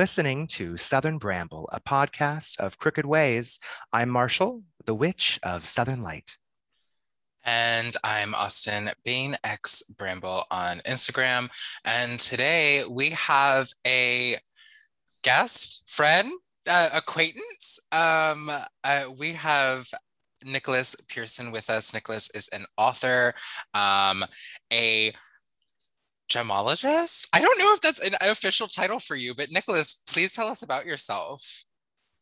Listening to Southern Bramble, a podcast of Crooked Ways. I'm Marshall, the Witch of Southern Light. And I'm Austin Bain X Bramble on Instagram. And today we have a guest, friend, uh, acquaintance. Um, uh, we have Nicholas Pearson with us. Nicholas is an author, um, a gemologist. I don't know if that's an official title for you, but Nicholas, please tell us about yourself.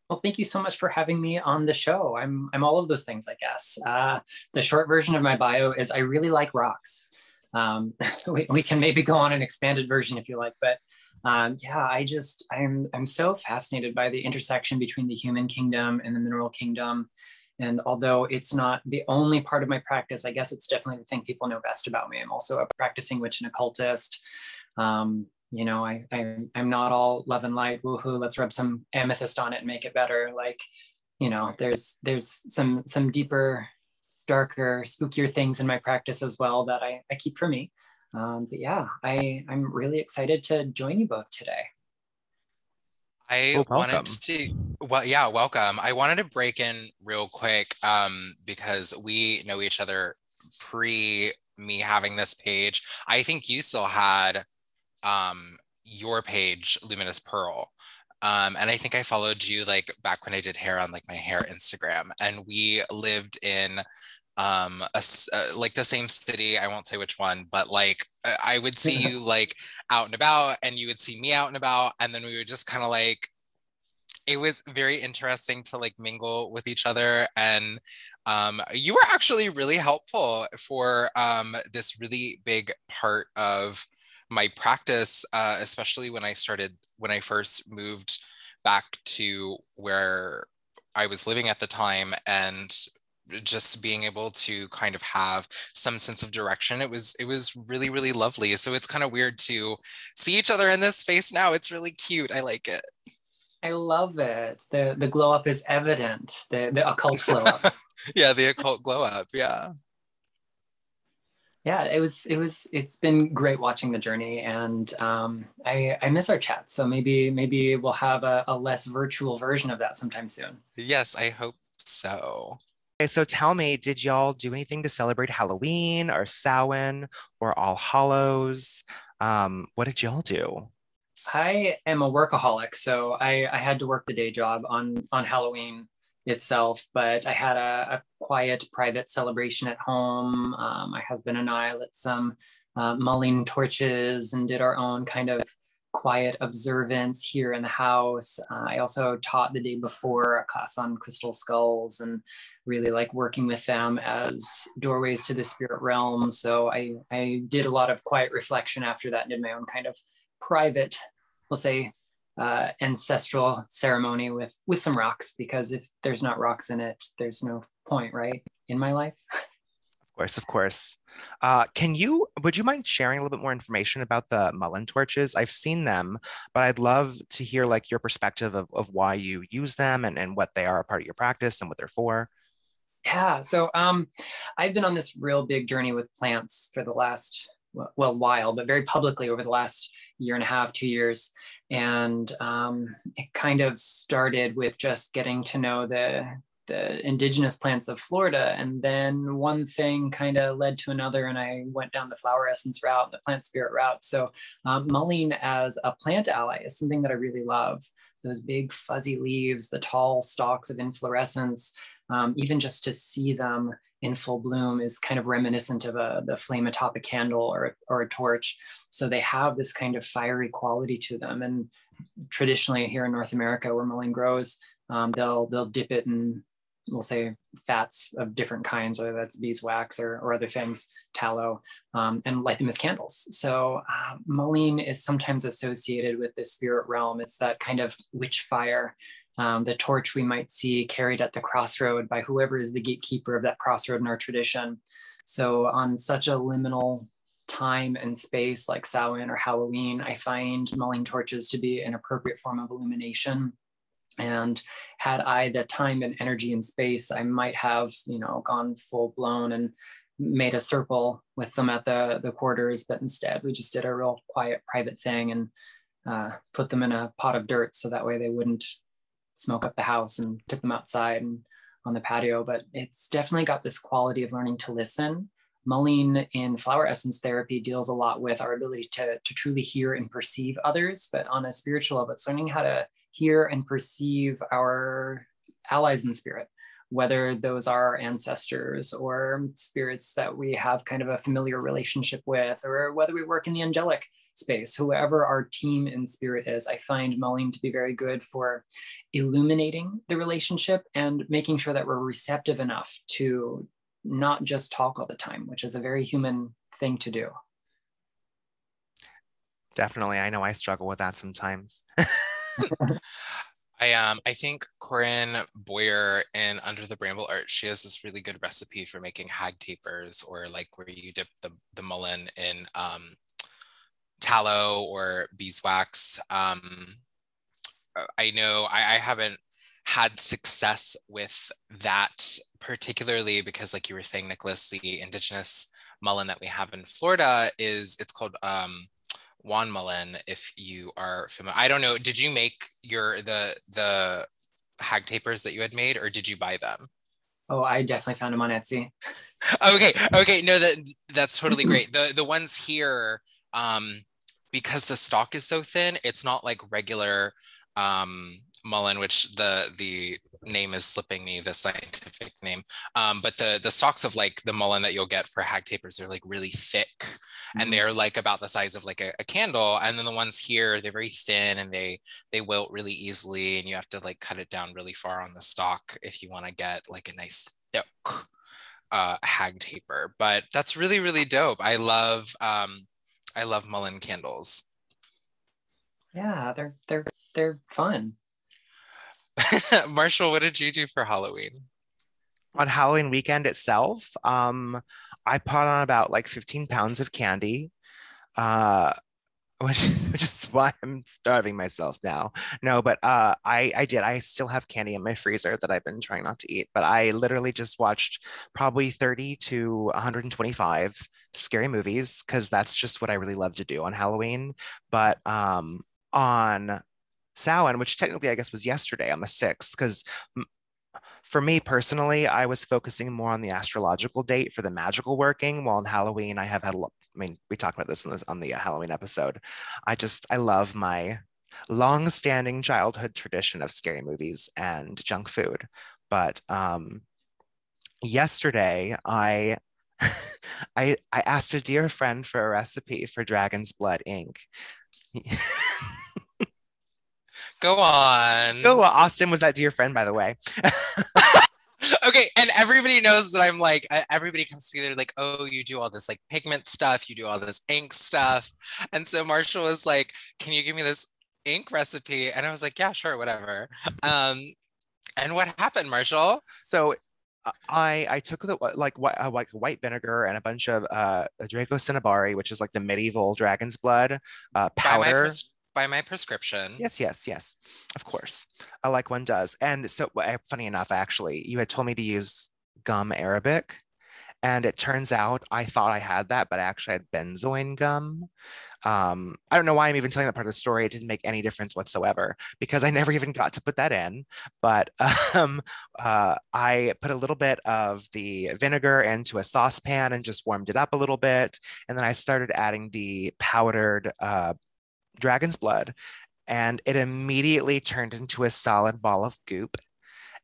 Well, thank you so much for having me on the show. I'm I'm all of those things, I guess. Uh, the short version of my bio is I really like rocks. Um, we, we can maybe go on an expanded version if you like, but um, yeah, I just I'm I'm so fascinated by the intersection between the human kingdom and the mineral kingdom. And although it's not the only part of my practice, I guess it's definitely the thing people know best about me. I'm also a practicing witch and occultist. Um, you know, I, I I'm not all love and light, woohoo, let's rub some amethyst on it and make it better. Like, you know, there's there's some some deeper, darker, spookier things in my practice as well that I, I keep for me. Um, but yeah, I I'm really excited to join you both today. I well, wanted to, well, yeah, welcome. I wanted to break in real quick um, because we know each other pre me having this page. I think you still had um, your page, Luminous Pearl. Um, and I think I followed you like back when I did hair on like my hair Instagram, and we lived in um a, uh, like the same city i won't say which one but like i would see you like out and about and you would see me out and about and then we would just kind of like it was very interesting to like mingle with each other and um, you were actually really helpful for um, this really big part of my practice uh, especially when i started when i first moved back to where i was living at the time and just being able to kind of have some sense of direction it was it was really really lovely. So it's kind of weird to see each other in this space now it's really cute i like it. I love it. The the glow up is evident the the occult glow up. Yeah the occult glow up yeah. Yeah it was it was it's been great watching the journey and um, i i miss our chats so maybe maybe we'll have a, a less virtual version of that sometime soon. Yes i hope so Okay, so tell me, did y'all do anything to celebrate Halloween or Samhain or All Hallows? Um, what did y'all do? I am a workaholic, so I, I had to work the day job on on Halloween itself, but I had a, a quiet private celebration at home. Um, my husband and I lit some uh, mullein torches and did our own kind of quiet observance here in the house. Uh, I also taught the day before a class on crystal skulls and really like working with them as doorways to the spirit realm. So I, I did a lot of quiet reflection after that and did my own kind of private, we'll say, uh, ancestral ceremony with with some rocks because if there's not rocks in it, there's no point, right? In my life. course, of course. Uh, can you, would you mind sharing a little bit more information about the Mullein torches? I've seen them, but I'd love to hear like your perspective of, of why you use them and, and what they are a part of your practice and what they're for. Yeah, so um, I've been on this real big journey with plants for the last, well, while, but very publicly over the last year and a half, two years. And um, it kind of started with just getting to know the the indigenous plants of Florida. And then one thing kind of led to another, and I went down the flower essence route, the plant spirit route. So, um, as a plant ally is something that I really love. Those big fuzzy leaves, the tall stalks of inflorescence, um, even just to see them in full bloom is kind of reminiscent of a the flame atop a candle or, or a torch. So they have this kind of fiery quality to them. And traditionally here in North America, where mullein grows, um, they'll they'll dip it in we'll say fats of different kinds, whether that's beeswax or, or other things, tallow, um, and light them as candles. So uh, mullein is sometimes associated with the spirit realm. It's that kind of witch fire, um, the torch we might see carried at the crossroad by whoever is the gatekeeper of that crossroad in our tradition. So on such a liminal time and space like Samhain or Halloween, I find mullein torches to be an appropriate form of illumination and had I the time and energy and space, I might have, you know, gone full blown and made a circle with them at the, the quarters. But instead, we just did a real quiet, private thing. And uh, put them in a pot of dirt so that way they wouldn't smoke up the house and took them outside and on the patio. But it's definitely got this quality of learning to listen. Mullein in flower essence therapy deals a lot with our ability to, to truly hear and perceive others, but on a spiritual level, it's learning how to hear and perceive our allies in spirit whether those are ancestors or spirits that we have kind of a familiar relationship with, or whether we work in the angelic space, whoever our team in spirit is, I find mullein to be very good for illuminating the relationship and making sure that we're receptive enough to not just talk all the time, which is a very human thing to do. Definitely. I know I struggle with that sometimes. I um I think Corinne Boyer in Under the Bramble Arch, she has this really good recipe for making hag tapers or like where you dip the, the mullein in um, tallow or beeswax. Um, I know I, I haven't had success with that particularly because like you were saying, Nicholas, the indigenous mullein that we have in Florida is it's called um, wand mullein, if you are familiar. I don't know. Did you make your the the hag tapers that you had made, or did you buy them? Oh, I definitely found them on Etsy. okay, okay, no, that that's totally great. The the ones here, um, because the stock is so thin, it's not like regular um mullein, which the the name is slipping me the scientific name. Um, but the the stalks of like the mullein that you'll get for hag tapers are like really thick mm-hmm. and they're like about the size of like a, a, candle. And then the ones here, they're very thin and they they wilt really easily, and you have to like cut it down really far on the stalk if you want to get like a nice thick uh, hag taper. But that's really really dope. I love um, I love mullein candles. Yeah, they're they're they're fun. Marshall, what did you do for Halloween? On Halloween weekend itself, um, I put on about like 15 pounds of candy, uh, which is, which is why I'm starving myself now. No, but uh, I I did. I still have candy in my freezer that I've been trying not to eat. But I literally just watched probably 30 to 125 scary movies because that's just what I really love to do on Halloween. But um, on Samhain, which technically I guess was yesterday on the 6th, because for me personally, I was focusing more on the astrological date for the magical working, while on Halloween I have had, a lot. I mean, we talked about this, this on the uh, Halloween episode. I just, I love my long-standing childhood tradition of scary movies and junk food. But um, yesterday I I I asked a dear friend for a recipe for Dragon's Blood ink. Go on. Go on. Austin was that dear friend, by the way. okay, and everybody knows that I'm like, everybody comes together like, oh, you do all this like pigment stuff, you do all this ink stuff, and so Marshall was like, can you give me this ink recipe? And I was like, yeah, sure, whatever. Um, and what happened, Marshall? So uh, I I took the like uh, like white vinegar and a bunch of uh Draco Cinnabari, which is like the medieval dragon's blood uh, powder by my prescription. Yes, yes, yes. Of course. Uh, like one does. And so, funny enough, actually, you had told me to use gum arabic. And it turns out I thought I had that, but I actually had benzoin gum. Um, I don't know why I'm even telling that part of the story. It didn't make any difference whatsoever because I never even got to put that in. But um, uh, I put a little bit of the vinegar into a saucepan and just warmed it up a little bit. And then I started adding the powdered uh, dragon's blood and it immediately turned into a solid ball of goop.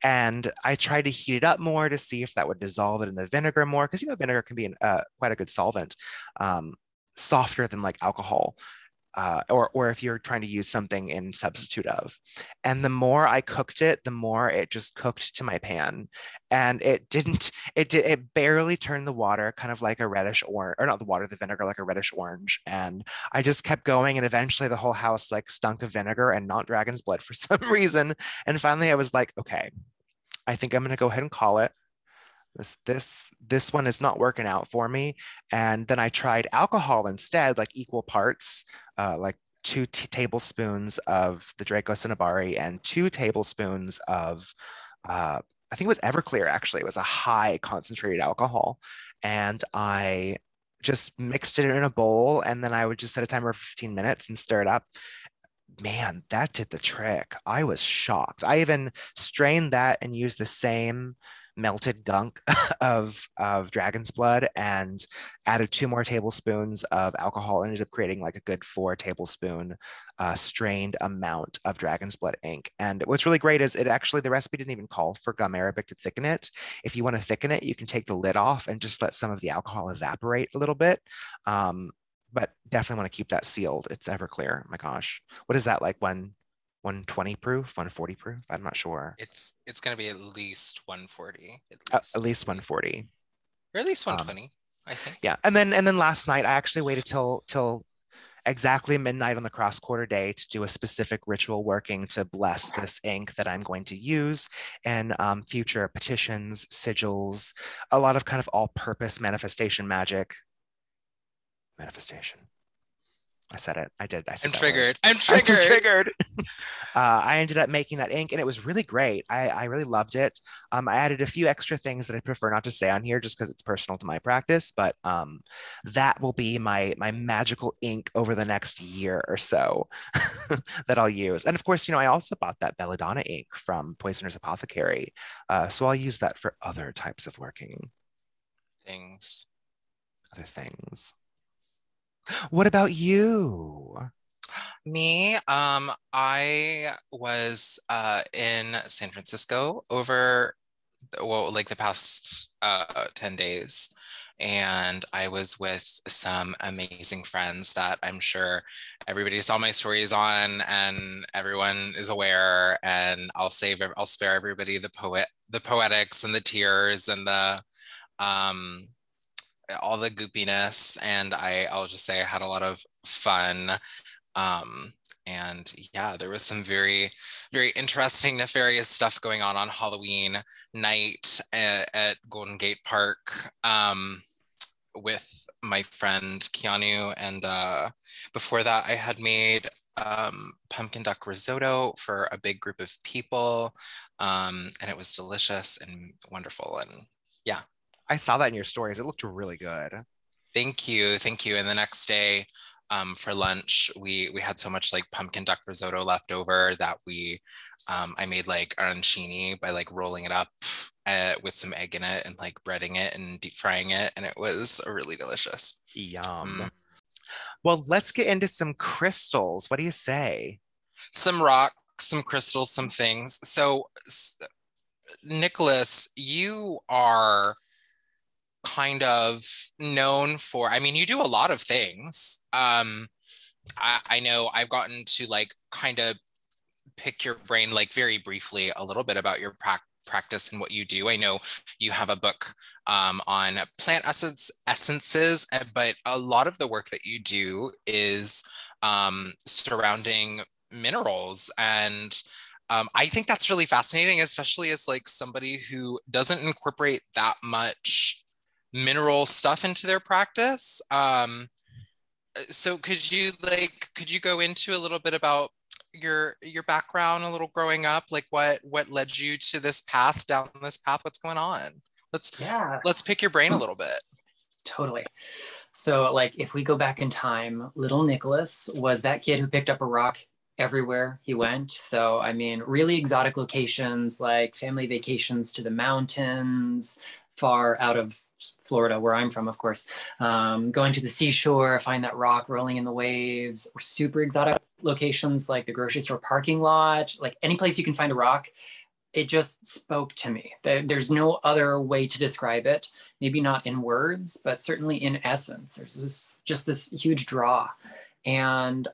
And I tried to heat it up more to see if that would dissolve it in the vinegar more, because you know vinegar can be an, uh, quite a good solvent, um, softer than like alcohol uh, or, or if you're trying to use something in substitute of. And the more I cooked it, the more it just cooked to my pan. And it didn't, it did, it barely turned the water kind of like a reddish orange, or not the water, the vinegar, like a reddish orange. And I just kept going. And eventually the whole house like stunk of vinegar and not dragon's blood for some reason. And finally I was like, okay, I think I'm going to go ahead and call it this this this one is not working out for me and then i tried alcohol instead like equal parts uh, like two t- tablespoons of the draco cinnabari and two tablespoons of uh, i think it was everclear actually it was a high concentrated alcohol and i just mixed it in a bowl and then i would just set a timer for 15 minutes and stir it up man, that did the trick. I was shocked. I even strained that and used the same melted gunk of, of dragon's blood and added two more tablespoons of alcohol. Ended up creating like a good four tablespoon uh, strained amount of dragon's blood ink. And what's really great is it actually, the recipe didn't even call for gum arabic to thicken it. If you want to thicken it, you can take the lid off and just let some of the alcohol evaporate a little bit. Um, but definitely want to keep that sealed. It's Everclear. Oh my gosh. What is that like when 120 proof, 140 proof? I'm not sure. It's it's going to be at least 140. At least, uh, at least 140. Or at least 120, um, I think. Yeah. And then and then last night I actually waited till till exactly midnight on the cross quarter day to do a specific ritual working to bless this ink that I'm going to use in um, future petitions, sigils, a lot of kind of all purpose manifestation magic. Manifestation. I said it. I did. I said I'm triggered. I'm triggered. I'm triggered. uh, I ended up making that ink and it was really great. I, I really loved it. Um, I added a few extra things that I prefer not to say on here just because it's personal to my practice, but um, that will be my, my magical ink over the next year or so that I'll use. And of course, you know, I also bought that Belladonna ink from Poisoner's Apothecary. Uh, so I'll use that for other types of working things. Other things. What about you? Me, um, I was uh, in San Francisco over, well, like the past uh, 10 days. And I was with some amazing friends that I'm sure everybody saw my stories on and everyone is aware. And I'll save, I'll spare everybody the poet, the poetics and the tears and the, um, all the goopiness and I I'll just say I had a lot of fun. Um, and yeah, there was some very, very interesting, nefarious stuff going on on Halloween night at, at Golden Gate Park um, with my friend Keanu. And uh, before that, I had made um, pumpkin duck risotto for a big group of people. Um, and it was delicious and wonderful. And I saw that in your stories. It looked really good. Thank you, thank you. And the next day, um, for lunch, we we had so much like pumpkin duck risotto left over that we, um, I made like arancini by like rolling it up uh, with some egg in it and like breading it and deep frying it, and it was really delicious. Yum. Mm. Well, let's get into some crystals. What do you say? Some rock, some crystals, some things. So, Nicholas, you are kind of known for i mean you do a lot of things. Um I, I know i've gotten to like kind of pick your brain like very briefly a little bit about your pra- practice and what you do. I know you have a book um, on plant essence essences eh, but a lot of the work that you do is um, surrounding minerals. And um, i think that's really fascinating especially as like somebody who doesn't incorporate that much mineral stuff into their practice. Um, so could you like could you go into a little bit about your your background a little growing up? Like what what led you to this path down this path? What's going on? Let's yeah. let's pick your brain a little bit. Totally. So like if we go back in time little nicholas was that kid who picked up a rock everywhere he went. So i mean really exotic locations like family vacations to the mountains far out of Florida, where I'm from, of course. Um, going to the seashore, find that rock rolling in the waves, or super exotic locations like the grocery store parking lot, like any place you can find a rock. It just spoke to me. There's no other way to describe it. Maybe not in words, but certainly in essence. There's this, just this huge draw. And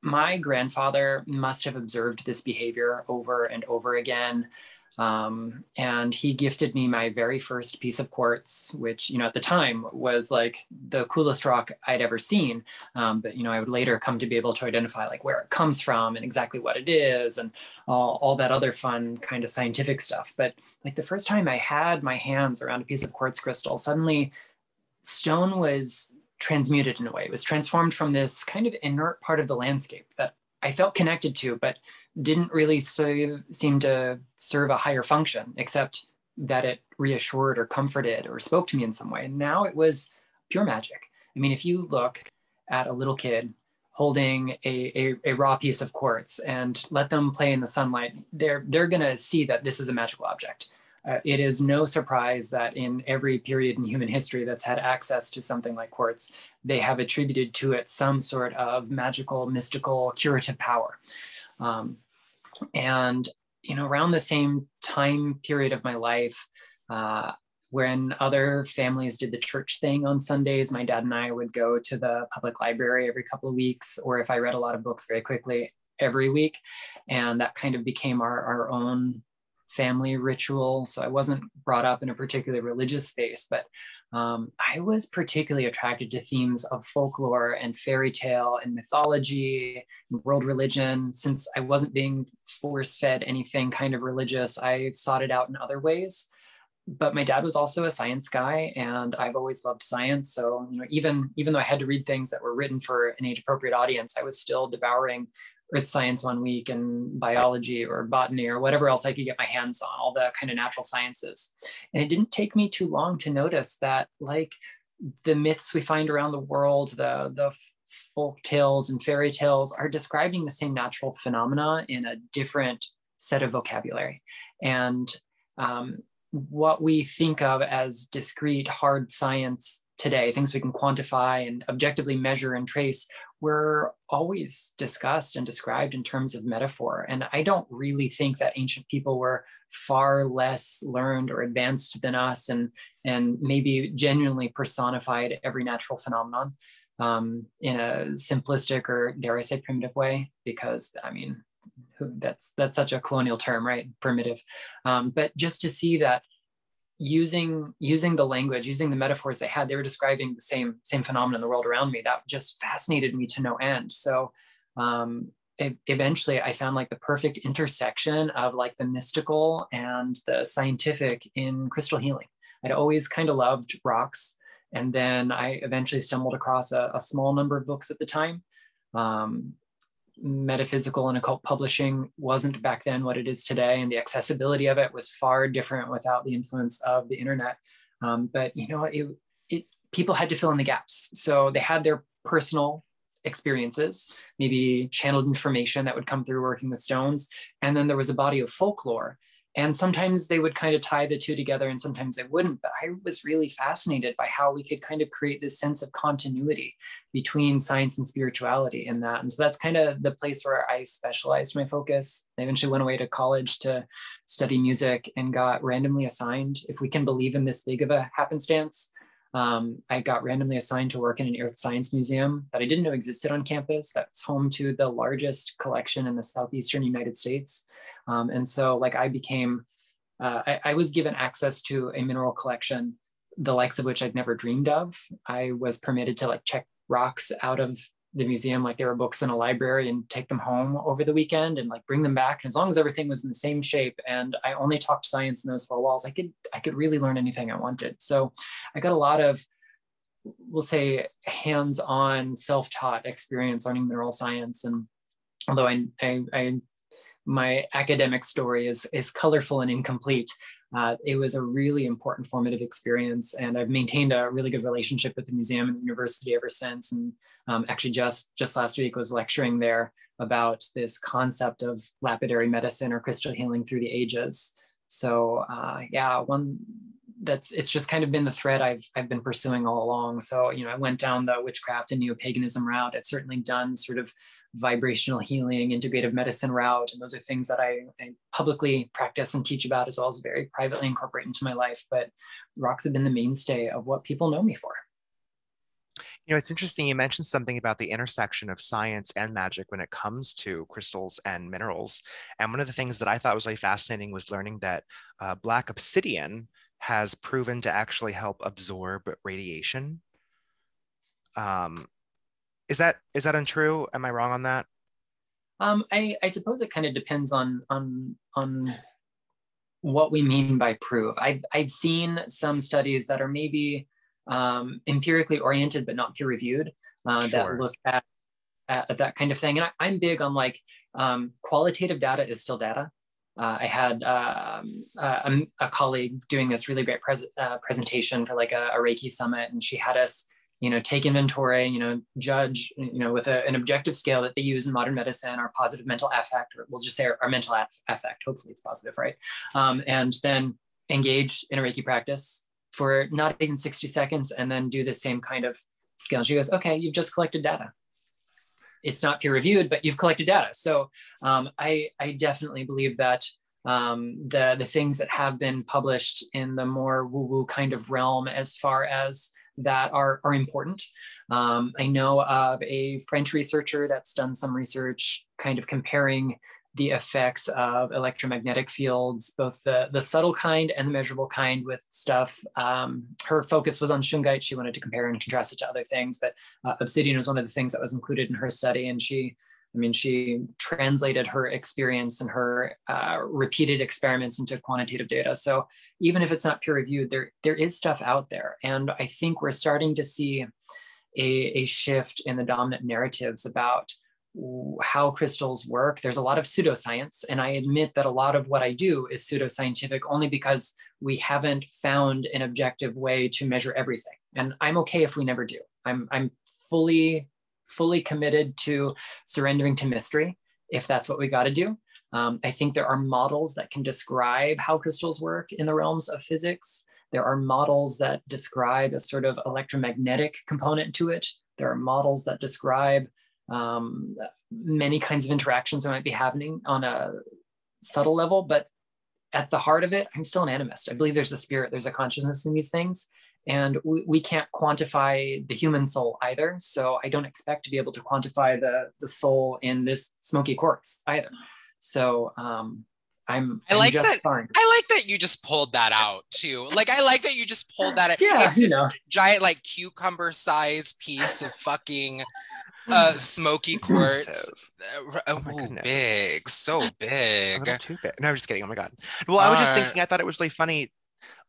my grandfather must have observed this behavior over and over again. Um, and he gifted me my very first piece of quartz, which, you know, at the time was like the coolest rock I'd ever seen. Um, but, you know, I would later come to be able to identify like where it comes from and exactly what it is and all, all that other fun kind of scientific stuff. But like the first time I had my hands around a piece of quartz crystal, suddenly stone was transmuted in a way. It was transformed from this kind of inert part of the landscape that I felt connected to, but didn't really seem to serve a higher function, except that it reassured or comforted or spoke to me in some way. Now it was pure magic. I mean, if you look at a little kid holding a, a, a, raw piece of quartz and let them play in the sunlight, they're, they're going to see that this is a magical object. Uh, it is no surprise that in every period in human history that's had access to something like quartz, they have attributed to it some sort of magical, mystical, curative power. Um, and you know, around the same time period of my life, uh, when other families did the church thing on Sundays, my dad and I would go to the public library every couple of weeks, or if I read a lot of books very quickly, every week. And that kind of became our, our own family ritual. So I wasn't brought up in a particularly religious space, but um, I was particularly attracted to themes of folklore and fairy tale and mythology and world religion. Since I wasn't being force fed anything kind of religious, I sought it out in other ways but my dad was also a science guy and i've always loved science so you know even even though i had to read things that were written for an age appropriate audience i was still devouring earth science one week and biology or botany or whatever else i could get my hands on all the kind of natural sciences. And it didn't take me too long to notice that like the myths we find around the world the the folk tales and fairy tales are describing the same natural phenomena in a different set of vocabulary. And um, what we think of as discrete hard science today, things we can quantify and objectively measure and trace, were always discussed and described in terms of metaphor. And I don't really think that ancient people were far less learned or advanced than us and, and maybe genuinely personified every natural phenomenon um, in a simplistic or dare I say primitive way, because I mean, that's that's such a colonial term right primitive um, but just to see that using using the language using the metaphors they had they were describing the same same phenomenon in the world around me that just fascinated me to no end. So um, eventually i found like the perfect intersection of like the mystical and the scientific in crystal healing. I'd always kind of loved rocks and then i eventually stumbled across a, a small number of books at the time. Um, metaphysical and occult publishing wasn't back then what it is today, and the accessibility of it was far different without the influence of the internet. Um, but you know, it, it people had to fill in the gaps, so they had their personal experiences, maybe channeled information that would come through working with stones, and then there was a body of folklore and sometimes they would kind of tie the two together and sometimes they wouldn't. But I was really fascinated by how we could kind of create this sense of continuity between science and spirituality in that. And so that's kind of the place where I specialized my focus. I eventually went away to college to study music and got randomly assigned, if we can believe in this big of a happenstance, um, I got randomly assigned to work in an earth science museum that I didn't know existed on campus. That's home to the largest collection in the southeastern United States. Um, and so, like, I became, uh, I, I was given access to a mineral collection, the likes of which I'd never dreamed of. I was permitted to like check rocks out of the museum like there were books in a library and take them home over the weekend and like bring them back and as long as everything was in the same shape and i only talked science in those four walls i could i could really learn anything i wanted so i got a lot of we'll say hands-on self-taught experience learning mineral science and although I, I, I my academic story is is colorful and incomplete. Uh, it was a really important formative experience, and I've maintained a really good relationship with the museum and the university ever since. And um, actually, just just last week was lecturing there about this concept of lapidary medicine or crystal healing through the ages. So uh, yeah, one that's it's just kind of been the thread I've I've been pursuing all along. So you know, I went down the witchcraft and neo-paganism route. I've certainly done sort of vibrational healing, integrative medicine route, and those are things that I, I publicly practice and teach about, as well as very privately incorporate into my life. But rocks have been the mainstay of what people know me for. You know, it's interesting. You mentioned something about the intersection of science and magic when it comes to crystals and minerals. And one of the things that I thought was really fascinating was learning that uh, black obsidian has proven to actually help absorb radiation. Um, is that is that untrue? Am I wrong on that? Um, I, I suppose it kind of depends on on on what we mean by prove. I've I've seen some studies that are maybe um, empirically oriented but not peer reviewed uh, sure. that look at, at, that kind of thing. And I, am big on like um, qualitative data is still data uh, I had uh, a, a, colleague doing this really great pres- uh, presentation for like a, a, Reiki summit, and she had us you know take inventory you know judge you know with a, an objective scale that they use in modern medicine our positive mental affect or we'll just say our, our mental affect. Hopefully it's positive right? Um, and then engage in a reiki practice for not even 60 seconds and then do the same kind of scale. And she goes okay you've just collected data it's not peer reviewed but you've collected data so um, I, I definitely believe that um, the, the things that have been published in the more woo woo kind of realm as far as that are, are important. Um, I know of a French researcher that's done some research kind of comparing the effects of electromagnetic fields, both the, the subtle kind and the measurable kind with stuff. Um, her focus was on shungite. She wanted to compare and contrast it to other things, but uh, obsidian was one of the things that was included in her study. And she I mean, she translated her experience and her uh, repeated experiments into quantitative data. So even if it's not peer reviewed, there, there is stuff out there. And I think we're starting to see a, a shift in the dominant narratives about how crystals work. There's a lot of pseudoscience, and I admit that a lot of what I do is pseudoscientific only because we haven't found an objective way to measure everything. And I'm okay if we never do. I'm, I'm fully fully committed to surrendering to mystery if that's what we got to do. Um, I think there are models that can describe how crystals work in the realms of physics. There are models that describe a sort of electromagnetic component to it. There are models that describe um, many kinds of interactions that might be happening on a subtle level, but at the heart of it, I'm still an animist. I believe there's a spirit, there's a consciousness in these things. And we, we can't quantify the human soul either. So I don't expect to be able to quantify the, the soul in this smoky quartz either. So um, I'm, I like that. Fine. I like that you just pulled that out too. Like I like that you just pulled that out. yeah, it's you know. giant like cucumber size piece of fucking uh smoky quartz. Uh, oh, oh big, so big. too big. No, I'm just kidding. Oh my god. Well, I was just uh, thinking. I thought it was really funny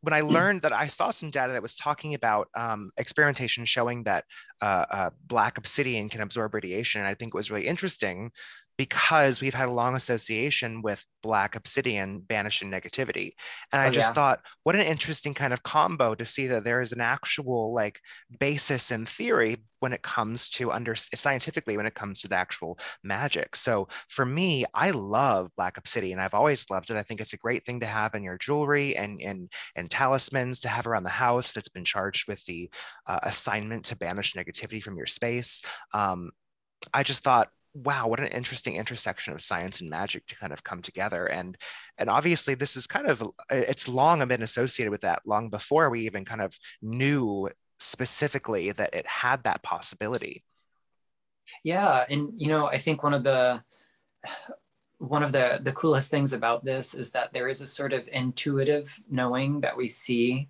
when I learned that I saw some data that was talking about um, experimentation showing that uh, uh, black obsidian can absorb radiation, and I think it was really interesting because we've had a long association with black obsidian banishing negativity. And i oh, just yeah. thought what an interesting kind of combo to see that there is an actual like basis in theory when it comes to under scientifically when it comes to the actual magic. So for me i love black obsidian. I've always loved it. I think it's a great thing to have in your jewelry and and and talismans to have around the house that's been charged with the uh, assignment to banish negativity from your space. Um, I just thought wow what an interesting intersection of science and magic to kind of come together. And and obviously this is kind of it's long been associated with that long before we even kind of knew specifically that it had that possibility. Yeah and you know i think one of the one of the the coolest things about this is that there is a sort of intuitive knowing that we see.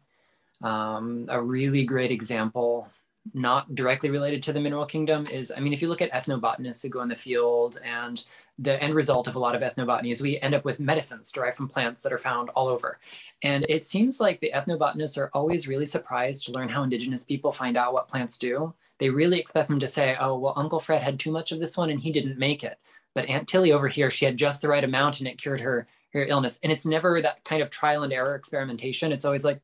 Um, a really great example not directly related to the mineral kingdom is, I mean, if you look at ethnobotanists who go in the field and the end result of a lot of ethnobotany is we end up with medicines derived from plants that are found all over. And it seems like the ethnobotanists are always really surprised to learn how indigenous people find out what plants do. They really expect them to say, oh, well, Uncle Fred had too much of this one and he didn't make it. But Aunt Tilly over here, she had just the right amount and it cured her, her illness. And it's never that kind of trial and error experimentation. It's always like,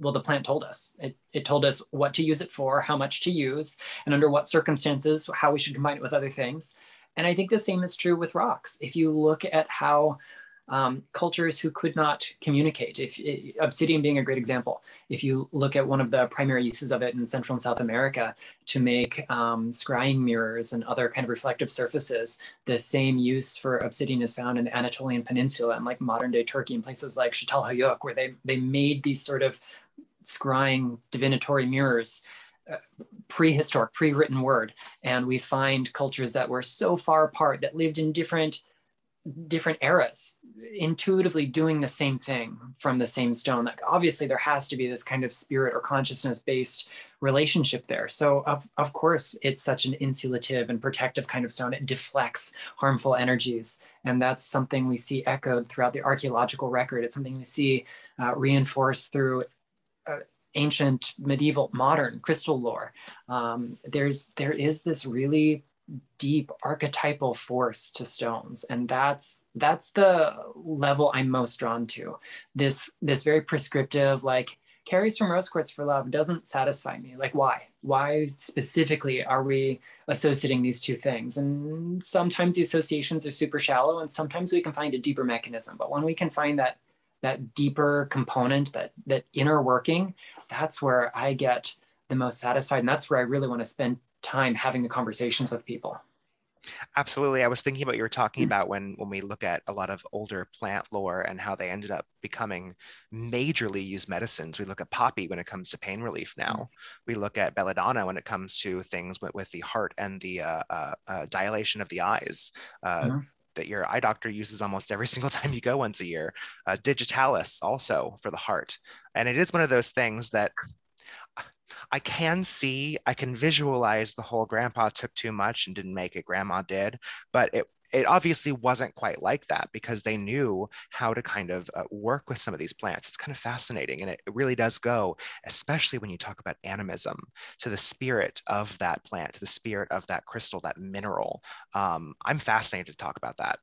well, the plant told us. It, it told us what to use it for, how much to use, and under what circumstances, how we should combine it with other things. And I think the same is true with rocks. If you look at how um, cultures who could not communicate, if obsidian being a great example, if you look at one of the primary uses of it in Central and South America to make um, scrying mirrors and other kind of reflective surfaces, the same use for obsidian is found in the Anatolian Peninsula and like modern day Turkey and places like Çatalhöyük, where they, they made these sort of scrying divinatory mirrors uh, prehistoric pre-written word. And we find cultures that were so far apart that lived in different different eras intuitively doing the same thing from the same stone. Like obviously there has to be this kind of spirit or consciousness based relationship there. So of, of course it's such an insulative and protective kind of stone. It deflects harmful energies. And that's something we see echoed throughout the archaeological record. It's something we see uh, reinforced through uh, ancient, medieval, modern crystal lore. Um, there's there is this really deep archetypal force to stones and that's that's the level i'm most drawn to this this very prescriptive like Carries from Rose Quartz for Love doesn't satisfy me. Like, why? Why specifically are we associating these two things? And sometimes the associations are super shallow, and sometimes we can find a deeper mechanism. But when we can find that that deeper component, that that inner working, that's where I get the most satisfied, and that's where I really want to spend time having the conversations with people. Absolutely. I was thinking about you were talking mm. about when when we look at a lot of older plant lore and how they ended up becoming majorly used medicines. We look at poppy when it comes to pain relief now. Mm. We look at belladonna when it comes to things with, with the heart and the uh, uh, uh, dilation of the eyes. Mm-hmm. That your eye doctor uses almost every single time you go once a year. Uh, digitalis also for the heart. And it is one of those things that I can see, I can visualize the whole grandpa took too much and didn't make it, grandma did, but it it obviously wasn't quite like that because they knew how to kind of uh, work with some of these plants. It's kind of fascinating. And it, it, really does go, especially when you talk about animism, to the spirit of that plant, the spirit of that crystal, that mineral. Um, I'm fascinated to talk about that.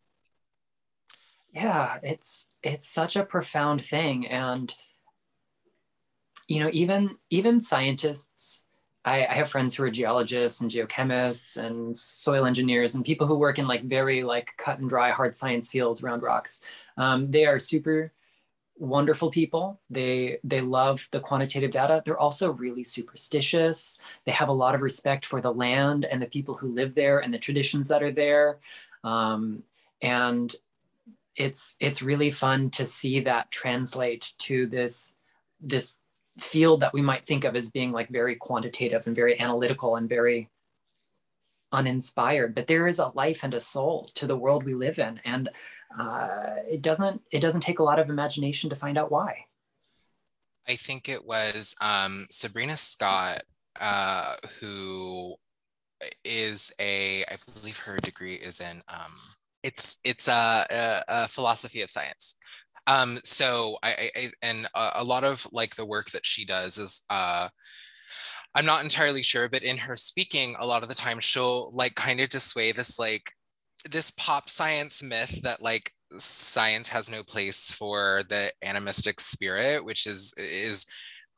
Yeah, it's it's such a profound thing. And you know, even even scientists, I, I, have friends who are geologists and geochemists and soil engineers and people who work in like very like cut and dry hard science fields around rocks. Um, they are super wonderful people. They they love the quantitative data. They're also really superstitious. They have a lot of respect for the land and the people who live there and the traditions that are there. Um, and it's it's really fun to see that translate to this this field that we might think of as being like very quantitative and very analytical and very uninspired but there is a life and a soul to the world we live in and uh, it doesn't it doesn't take a lot of imagination to find out why. I think it was um, sabrina scott uh, who is a i believe her degree is in um, it's it's a, a, a philosophy of science um, so I, I and a, a, lot of like the work that she does is uh, I'm not entirely sure, but in her speaking, a lot of the time she'll like kind of dissuade this like this pop science myth that like science has no place for the animistic spirit, which is is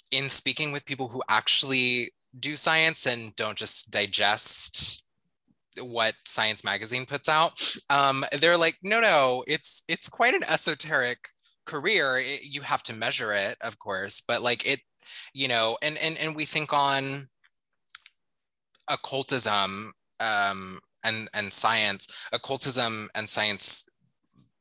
in speaking with people who actually do science and don't just digest what science magazine puts out um, they're like no no it's it's quite an esoteric career it, you have to measure it of course but like it you know and and and we think on occultism um and and science occultism and science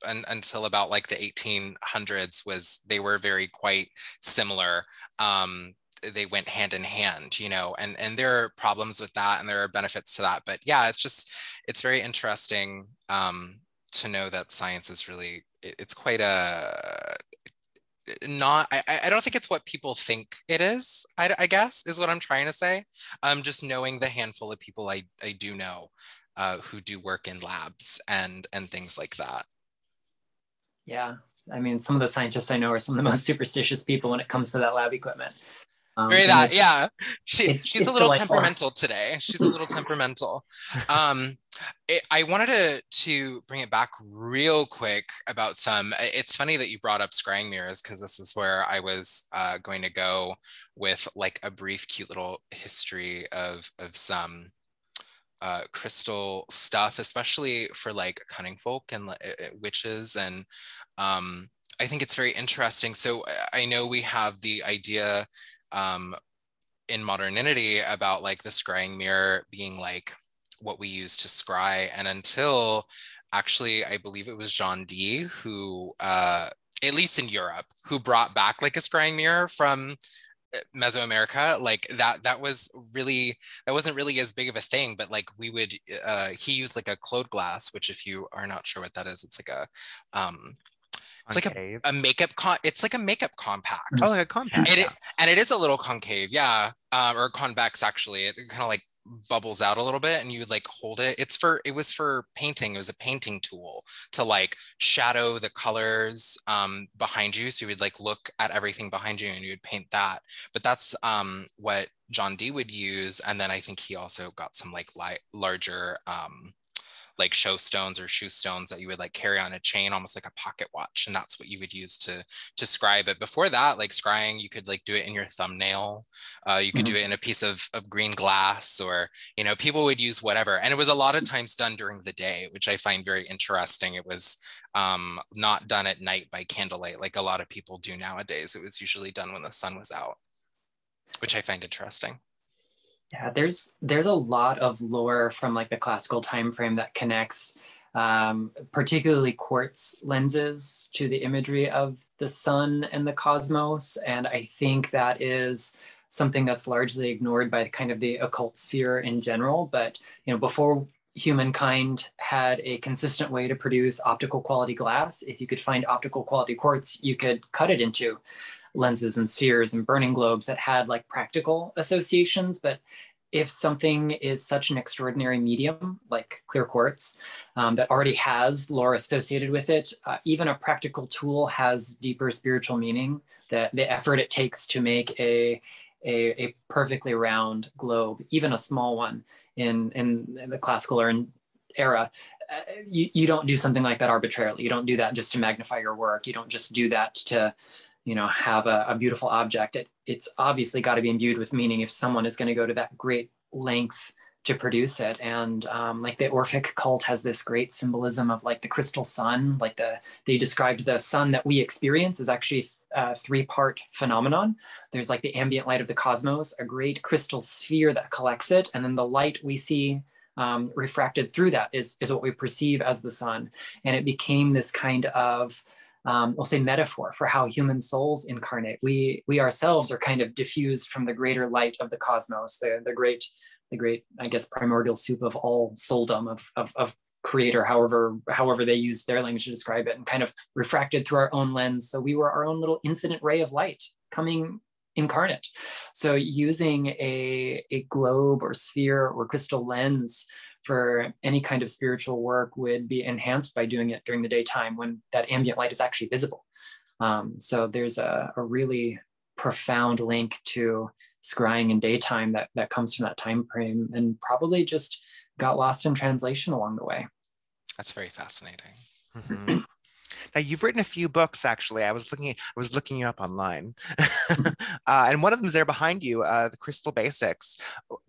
and, until about like the 1800s was they were very quite similar. Um they went hand in hand you know and and there are problems with that and there are benefits to that but yeah it's just it's very interesting um to know that science is really it's quite a not I, I don't think it's what people think it is I, I guess is what i'm trying to say. Um just knowing the handful of people i i do know uh, who do work in labs and and things like that. Yeah. I mean some of the scientists i know are some of the most superstitious people when it comes to that lab equipment um, Very that, yeah. She, it's, she's it's a little delightful. temperamental today. She's a little temperamental. Um, it, I wanted to to bring it back real quick about some. It's funny that you brought up scrying mirrors because this is where I was uh, going to go with like a brief, cute little history of of some uh, crystal stuff, especially for like cunning folk and uh, uh, witches. And um, I think it's very interesting. So I know we have the idea um, in modernity about like the scrying mirror being like what we use to scry. And until actually, I believe it was John Dee who, uh, at least in Europe, who brought back like a scrying mirror from uh, Mesoamerica, like that, that was really, that wasn't really as big of a thing, but like we would, uh, he used like a Claude glass, which if you are not sure what that is, it's like a, um, it's like a, a makeup con it's like a makeup compact. Oh like a compact and it, and it is a little concave yeah um, or convex actually. It kind of like bubbles out a little bit and you would like hold it. It's for it was for painting. It was a painting tool to like shadow the colors um, behind you. So you would like look at everything behind you and you would paint that. But that's um, what john dee would use. And then i think he also got some like light larger um, like show stones or shoe stones that you would like carry on a chain, almost like a pocket watch. And that's what you would use to, to scribe But before that, like scrying, you could like do it in your thumbnail. Uh, you could mm-hmm. do it in a piece of, of green glass or, you know, people would use whatever. And it was a lot of times done during the day, which I find very interesting. It was um, not done at night by candlelight like a lot of people do nowadays. It was usually done when the sun was out, which I find interesting. Yeah, there's there's a lot of lore from like the classical time frame that connects um, particularly quartz lenses to the imagery of the sun and the cosmos. And I think that is something that's largely ignored by kind of the occult sphere in general. But you know, before humankind had a consistent way to produce optical quality glass, if you could find optical quality quartz, you could cut it into lenses and spheres and burning globes that had like practical associations. But if something is such an extraordinary medium like clear quartz um, that already has lore associated with it, uh, even a practical tool has deeper spiritual meaning. That the effort it takes to make a, a, a perfectly round globe, even a small one in, in the classical in era, uh, you, you don't do something like that arbitrarily. You don't do that just to magnify your work. You don't just do that to you know have a, a beautiful object it, it's obviously got to be imbued with meaning if someone is going to go to that great length to produce it. And um, like the orphic cult has this great symbolism of like the crystal sun like the they described the sun that we experience as actually a uh, three part phenomenon. There's like the ambient light of the cosmos a great crystal sphere that collects it and then the light we see um, refracted through that is, is what we perceive as the sun. And it became this kind of um, we'll say metaphor for how human souls incarnate. We we ourselves are kind of diffused from the greater light of the cosmos, the the great the great I guess primordial soup of all souldom of of, of creator however however they use their language to describe it and kind of refracted through our own lens so we were our own little incident ray of light coming incarnate so using a, a globe or sphere or crystal lens for any kind of spiritual work would be enhanced by doing it during the daytime when that ambient light is actually visible. Um, so there's a, a, really profound link to scrying in daytime that, that comes from that time frame and probably just got lost in translation along the way. That's very fascinating. Mm-hmm. Now you've written a few books actually. I was looking I was looking you up online. uh, and one of them is there behind you, uh, the Crystal Basics.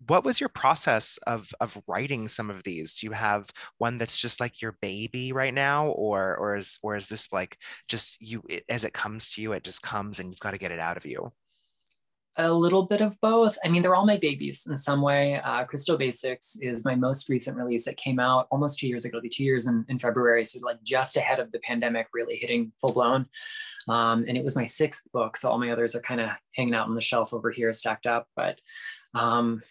What was your process of of writing some of these? Do you have one that's just like your baby right now or or is or is this like just you as it comes to you it just comes and you've got to get it out of you? A little bit of both. I mean, they're all my babies in some way. Uh, Crystal Basics is my most recent release. It came out almost two years ago. It'll be two years in, in February. So like just ahead of the pandemic really hitting full blown. Um, and it was my sixth book. So all my others are kind of hanging out on the shelf over here stacked up. But um,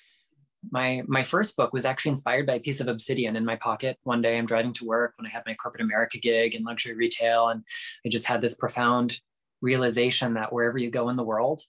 my my first book was actually inspired by a piece of obsidian in my pocket one day i'm driving to work when i had my corporate america gig in luxury retail and i just had this profound realization that wherever you go in the world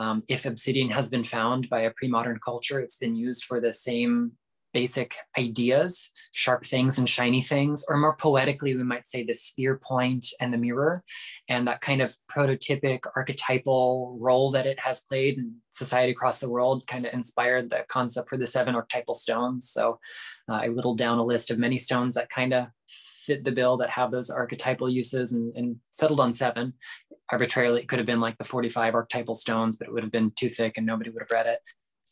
um, if obsidian has been found by a pre-modern culture, it's been used for the same basic ideas, sharp things and shiny things, or more poetically, we might say the spear point and the mirror, and that kind of prototypic archetypal role that it has played in society across the world kind of inspired the concept for the seven archetypal stones. So uh, I whittled down a list of many stones that kind of fit the bill that have those archetypal uses and, and settled on seven. Arbitrarily it could have been like the 45 archetypal stones but it would have been too thick and nobody would have read it.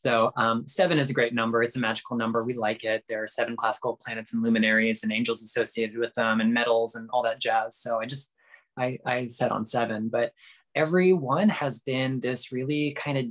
So um, seven is a great number. It's a magical number. We like it. There are seven classical planets and luminaries and angels associated with them and metals and all that jazz. So i just i i set on seven but every one has been this really kind of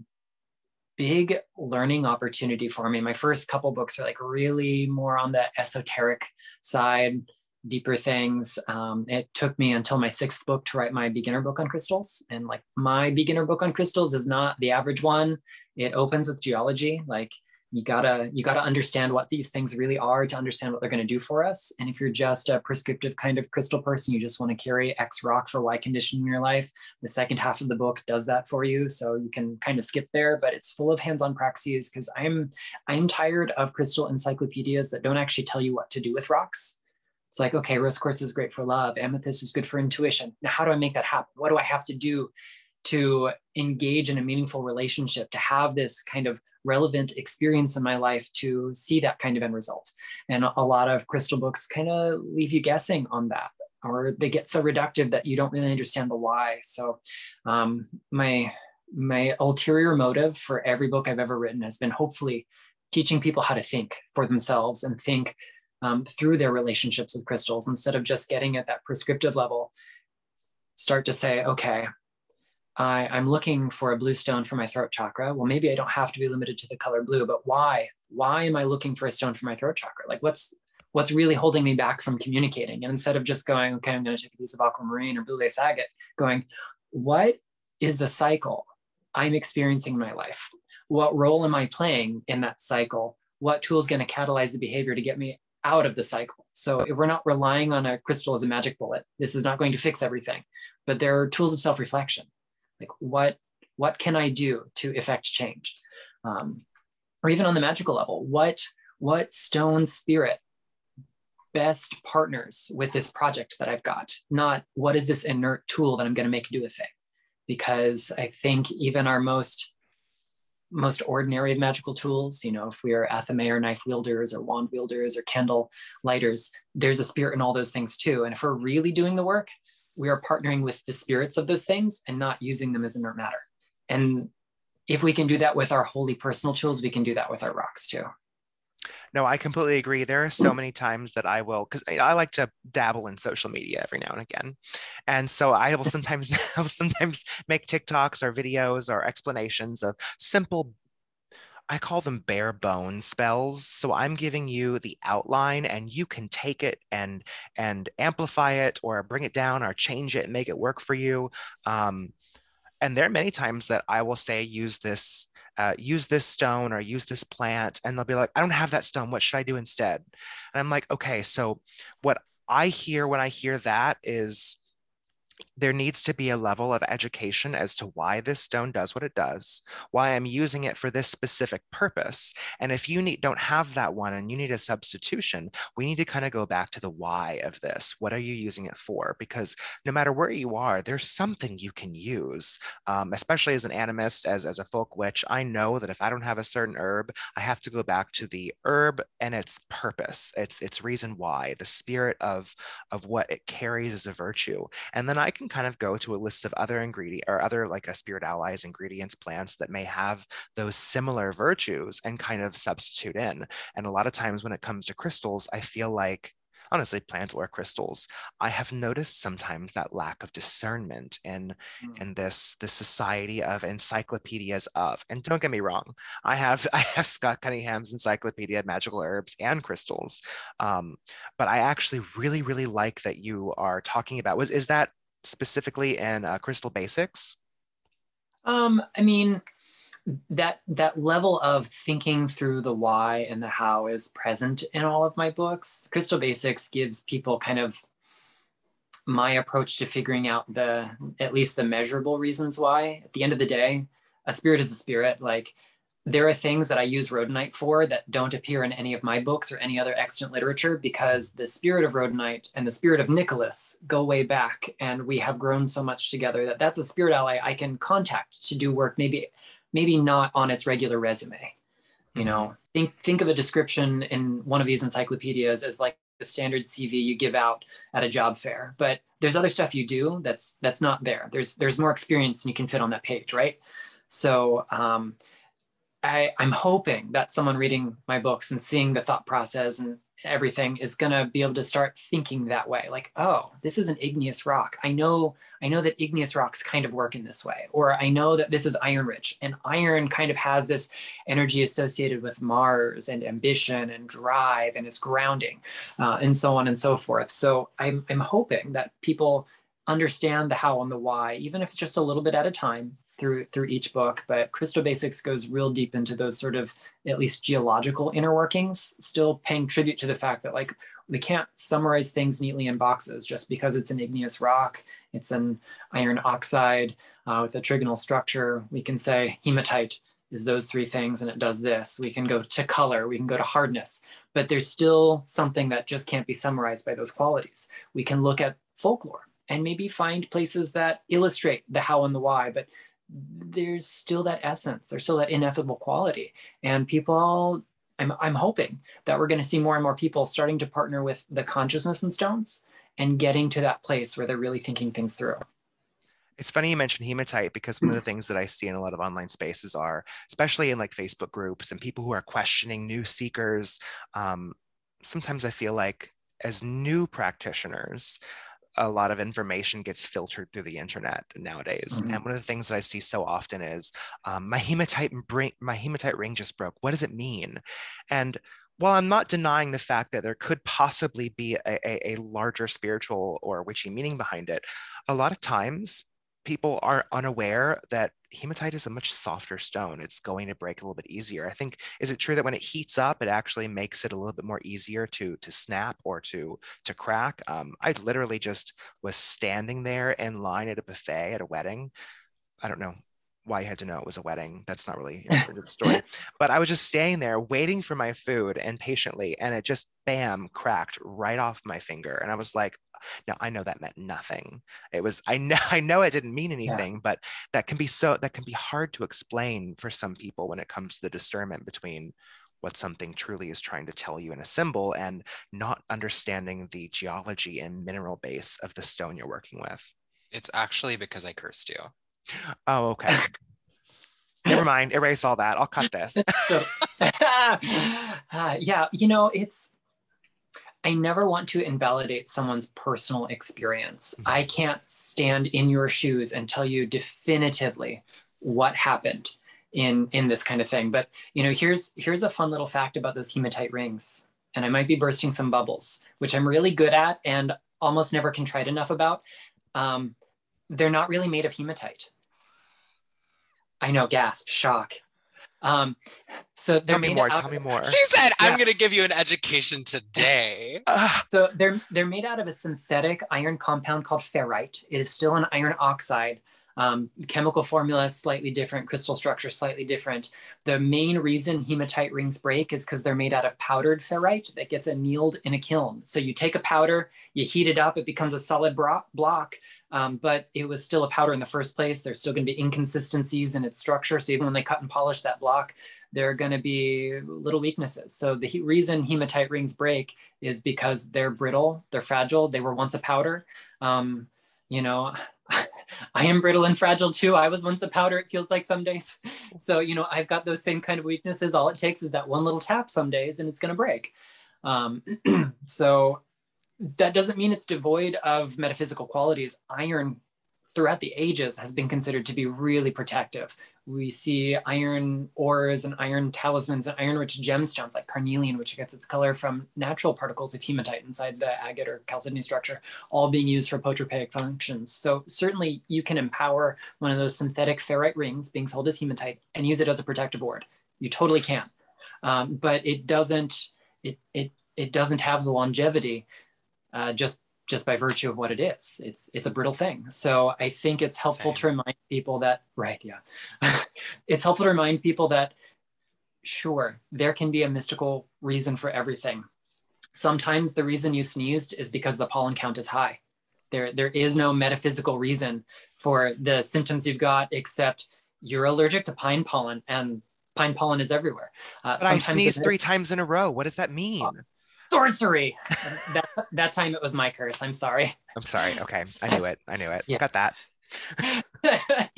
big learning opportunity for me. My first couple books are like really more on the esoteric side deeper things. Um, it took me until my sixth book to write my beginner book on crystals. And like my beginner book on crystals is not the average one. It opens with geology. Like you gotta you gotta understand what these things really are to understand what they're going to do for us. And if you're just a prescriptive kind of crystal person, you just want to carry X rock for Y condition in your life. The second half of the book does that for you, so you can kind of skip there. But it's full of hands-on praxis because I'm I'm tired of crystal encyclopedias that don't actually tell you what to do with rocks it's like, okay, rose quartz is great for love. Amethyst is good for intuition. Now, how do I make that happen? What do I have to do to engage in a meaningful relationship, to have this kind of relevant experience in my life to see that kind of end result. And a lot of crystal books kind of leave you guessing on that, or they get so reductive that you don't really understand the why. So um, my my ulterior motive for every book I've ever written has been hopefully teaching people how to think for themselves and think um, through their relationships with crystals instead of just getting at that prescriptive level. Start to say, okay, I, I'm looking for a blue stone for my throat chakra. Well, maybe I don't have to be limited to the color blue, but why? Why am I looking for a stone for my throat chakra? Like, what's what's really holding me back from communicating? And instead of just going, okay, I'm going to take a piece of aquamarine or blue lace agate, going, what is the cycle I'm experiencing in my life? What role am I playing in that cycle? What tool is going to catalyze the behavior to get me out of the cycle? So we're not relying on a crystal as a magic bullet, this is not going to fix everything, but there are tools of self-reflection. Like what what can i do to effect change? Um, or even on the magical level what what stone spirit best partners with this project that i've got? Not what is this inert tool that i'm going to make do a thing because i think even our most most ordinary of magical tools you know if we are athame or knife wielders or wand wielders or candle lighters there's a spirit in all those things too and if we're really doing the work we are partnering with the spirits of those things and not using them as inert matter. And if we can do that with our holy personal tools, we can do that with our rocks too. No, I completely agree. There are so many times that I will, because I like to dabble in social media every now and again, and so I will sometimes, I will sometimes make TikToks or videos or explanations of simple I call them bare bones spells. So I'm giving you the outline and you can take it and and amplify it or bring it down or change it and make it work for you. Um, and there are many times that I will say use this uh, use this stone or use this plant and they'll be like i don't have that stone what should i do instead? And i'm like okay so what i hear when i hear that is there needs to be a level of education as to why this stone does what it does, why I'm using it for this specific purpose. And if you need, don't have that one and you need a substitution, we need to kind of go back to the why of this. What are you using it for? Because no matter where you are, there's something you can use, um, especially as an animist, as, as a folk witch. I know that if I don't have a certain herb, I have to go back to the herb and its purpose, its, its reason why, the spirit of, of what it carries as a virtue. And then I can kind of go to a list of other ingredient or other like a spirit allies ingredients plants that may have those similar virtues and kind of substitute in. And a lot of times when it comes to crystals, I feel like honestly plants or crystals i have noticed sometimes that lack of discernment in mm. in this this society of encyclopedias of and don't get me wrong i have i have scott cunningham's encyclopedia of magical herbs and crystals um, but i actually really really like that you are talking about was is that specifically in uh, Crystal Basics? Um, I mean, that that level of thinking through the why and the how is present in all of my books. Crystal Basics gives people kind of my approach to figuring out the at least the measurable reasons why. At the end of the day, a spirit is a spirit. Like there are things that I use rhodonite for that don't appear in any of my books or any other extant literature because the spirit of rhodonite and the spirit of Nicholas go way back, and we have grown so much together that that's a spirit ally I can contact to do work. Maybe, maybe not on its regular resume. You know, mm-hmm. think think of a description in one of these encyclopedias as like the standard CV you give out at a job fair, but there's other stuff you do that's that's not there. There's there's more experience than you can fit on that page, right? So. Um, I, I'm hoping that someone reading my books and seeing the thought process and everything is going to be able to start thinking that way like oh this is an igneous rock. I know i know that igneous rocks kind of work in this way or i know that this is iron rich and iron kind of has this energy associated with mars and ambition and drive and is grounding uh, and so on and so forth. So I'm, I'm hoping that people understand the how and the why even if it's just a little bit at a time through through each book but crystal basics goes real deep into those sort of at least geological inner workings still paying tribute to the fact that like we can't summarize things neatly in boxes just because it's an igneous rock it's an iron oxide uh, with a trigonal structure. We can say hematite is those three things and it does this. We can go to color we can go to hardness but there's still something that just can't be summarized by those qualities. We can look at folklore and maybe find places that illustrate the how and the why but there's still that essence there's still that ineffable quality and people i'm, I'm hoping that we're going to see more and more people starting to partner with the consciousness and stones and getting to that place where they're really thinking things through it's funny you mentioned hematite because one of the things that I see in a lot of online spaces are, especially in like Facebook groups and people who are questioning new seekers. Um, sometimes I feel like as new practitioners, a lot of information gets filtered through the internet nowadays. Mm-hmm. And one of the things that I see so often is um, my hematite bring, my hematite ring just broke. What does it mean? And while I'm not denying the fact that there could possibly be a, a, a larger spiritual or witchy meaning behind it, a lot of times people are unaware that hematite is a much softer stone. It's going to break a little bit easier. I think, is it true that when it heats up, it actually makes it a little bit more easier to, to snap or to, to crack? Um, I literally just was standing there in line at a buffet at a wedding. I don't know why you had to know it was a wedding. That's not really important to the story. But I was just staying there waiting for my food and patiently, and it just bam cracked right off my finger. And I was like, now I know that meant nothing. It was I know I know it didn't mean anything, yeah. but that can be so that can be hard to explain for some people when it comes to the discernment between what something truly is trying to tell you in a symbol and not understanding the geology and mineral base of the stone you're working with. It's actually because I cursed you. Oh, okay. Never mind. Erase all that. I'll cut this. uh, yeah, you know, it's I never want to invalidate someone's personal experience. Mm-hmm. I can't stand in your shoes and tell you definitively what happened in in this kind of thing. But you know, here's here's a fun little fact about those hematite rings. And I might be bursting some bubbles, which I'm really good at and almost never contrite enough about. Um, they're not really made of hematite. I know, gasp, shock. Um, so tell me more. Tell me more. She said, "I'm yeah. going to give you an education today." so they're they're made out of a synthetic iron compound called ferrite. It is still an iron oxide. Um, chemical formula is slightly different, crystal structure slightly different. The main reason hematite rings break is because they're made out of powdered ferrite that gets annealed in a kiln. So you take a powder, you heat it up, it becomes a solid block, um, but it was still a powder in the first place. There's still going to be inconsistencies in its structure. So even when they cut and polish that block, there are going to be little weaknesses. So the he- reason hematite rings break is because they're brittle, they're fragile. They were once a powder. Um, you know, I am brittle and fragile too. I was once a powder, it feels like some days. So, you know, I've got those same kind of weaknesses. All it takes is that one little tap some days and it's going to break. Um, so that doesn't mean it's devoid of metaphysical qualities. Iron throughout the ages has been considered to be really protective. We see iron ores and iron talismans and iron rich gemstones like carnelian, which gets its color from natural particles of hematite inside the agate or chalcedony structure, all being used for apotropaic functions. So certainly you can empower one of those synthetic ferrite rings being sold as hematite and use it as a protective ward. You totally can. Um, but it doesn't, it, it, it doesn't have the longevity uh, just just by virtue of what it is. It's it's a brittle thing. So I think it's helpful Same. to remind people that right, yeah. it's helpful to remind people that sure, there can be a mystical reason for everything. Sometimes the reason you sneezed is because the pollen count is high. There there is no metaphysical reason for the symptoms you've got except you're allergic to pine pollen and pine pollen is everywhere. Uh, but I sneezed three times in a row. What does that mean? Sorcery. that, that time it was my curse. I'm sorry. I'm sorry. Okay. I knew it. I knew it. Yeah. Got that.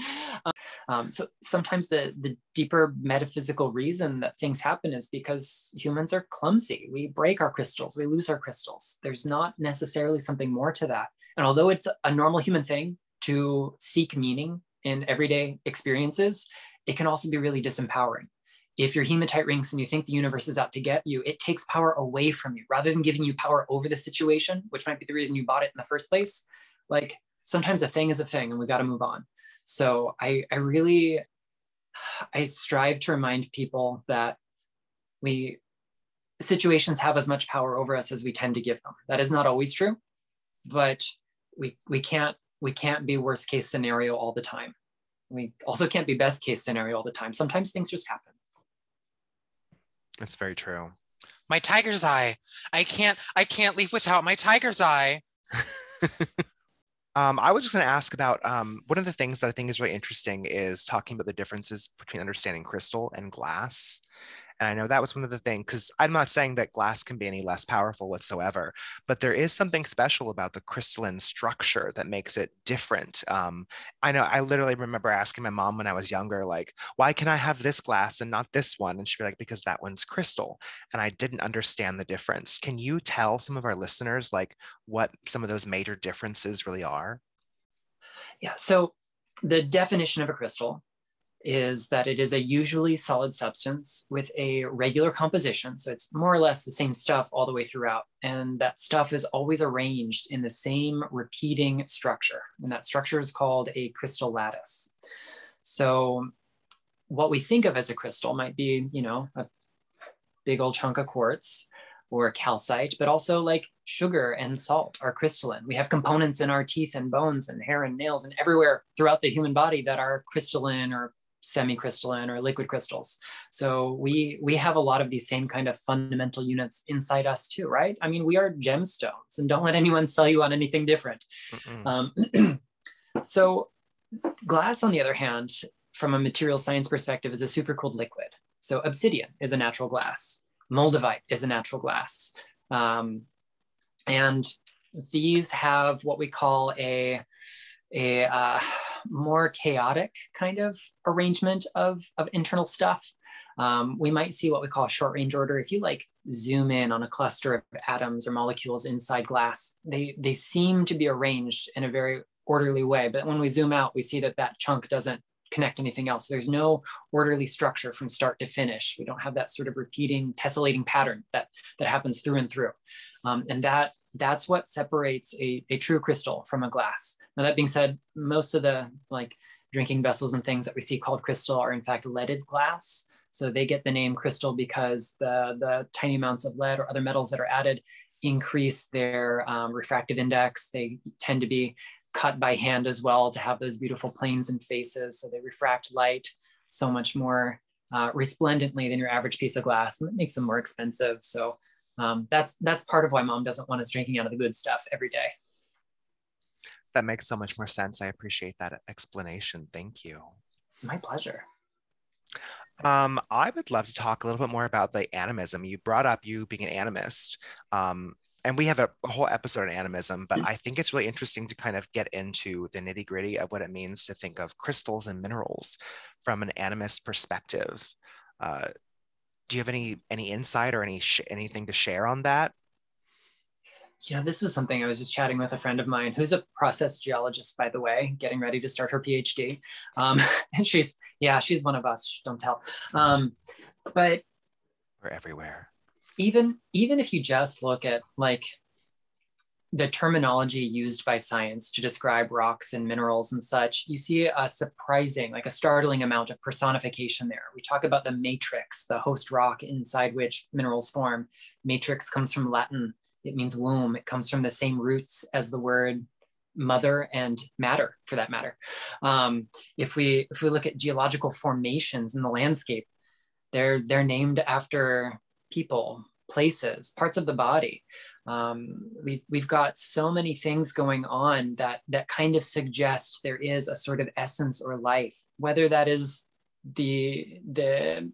um, so sometimes the the deeper metaphysical reason that things happen is because humans are clumsy. We break our crystals, we lose our crystals. There's not necessarily something more to that. And although it's a normal human thing to seek meaning in everyday experiences, it can also be really disempowering if you're hematite rings and you think the universe is out to get you, it takes power away from you rather than giving you power over the situation, which might be the reason you bought it in the first place. Like sometimes a thing is a thing and we got to move on. So I, I really, I strive to remind people that we, situations have as much power over us as we tend to give them. That is not always true, but we, we can't, we can't be worst case scenario all the time. We also can't be best case scenario all the time. Sometimes things just happen. That's very true. My tiger's eye. I can't I can't leave without my tiger's eye. Um, I was just going to ask about um, one of the things that I think is really interesting is talking about the differences between understanding crystal and glass. And I know that was one of the things, because I'm not saying that glass can be any less powerful whatsoever, but there is something special about the crystalline structure that makes it different. Um, I know I literally remember asking my mom when I was younger, like, why can I have this glass and not this one? And she'd be like, because that one's crystal. And I didn't understand the difference. Can you tell some of our listeners, like, what some of those major differences really are? Yeah. So the definition of a crystal is that it is a usually solid substance with a regular composition. So it's more or less the same stuff all the way throughout. And that stuff is always arranged in the same repeating structure. And that structure is called a crystal lattice. So what we think of as a crystal might be, you know, a big old chunk of quartz or calcite, but also like sugar and salt are crystalline. We have components in our teeth and bones and hair and nails and everywhere throughout the human body that are crystalline or semi-crystalline or liquid crystals. So we we have a lot of these same kind of fundamental units inside us too, right? I mean, we are gemstones, and don't let anyone sell you on anything different. Um, so glass, on the other hand, from a material science perspective, is a supercooled liquid. So obsidian is a natural glass. Moldavite is a natural glass. Um, and these have what we call a a uh, more chaotic kind of arrangement of, of internal stuff. Um, we might see what we call short range order. If you like zoom in on a cluster of atoms or molecules inside glass, they, they seem to be arranged in a very orderly way. But when we zoom out, we see that that chunk doesn't connect anything else. There's no orderly structure from start to finish. We don't have that sort of repeating, tessellating pattern that, that happens through and through. Um, and that that's what separates a, a true crystal from a glass. Now, that being said, most of the like drinking vessels and things that we see called crystal are in fact leaded glass. So they get the name crystal because the, the tiny amounts of lead or other metals that are added increase their um, refractive index. They tend to be cut by hand as well to have those beautiful planes and faces. So they refract light so much more uh, resplendently than your average piece of glass. And that makes them more expensive. So um, that's that's part of why mom doesn't want us drinking out of the good stuff every day that makes so much more sense i appreciate that explanation thank you my pleasure um, I would love to talk a little bit more about the animism. You brought up you being an animist, um, and we have a, a, whole episode on animism, but. I think it's really interesting to kind of get into the nitty gritty of what it means to think of crystals and minerals from an animist perspective. Uh, do you have any any insight or any sh- anything to share on that? You know, this was something I was just chatting with a friend of mine who's a process geologist, by the way, getting ready to start her PhD. Um, and she's, yeah, she's one of us. Don't tell. Um, but we're everywhere. Even even if you just look at like the terminology used by science to describe rocks and minerals and such, you see a surprising, like a startling amount of personification there. We talk about the matrix, the host rock inside which minerals form. Matrix comes from Latin, it means womb. It comes from the same roots as the word mother and matter for that matter. Um, if we if we look at geological formations in the landscape, they're they're named after people, places, parts of the body um, we, we've got so many things going on that that kind of suggest there is a sort of essence or life whether that is the the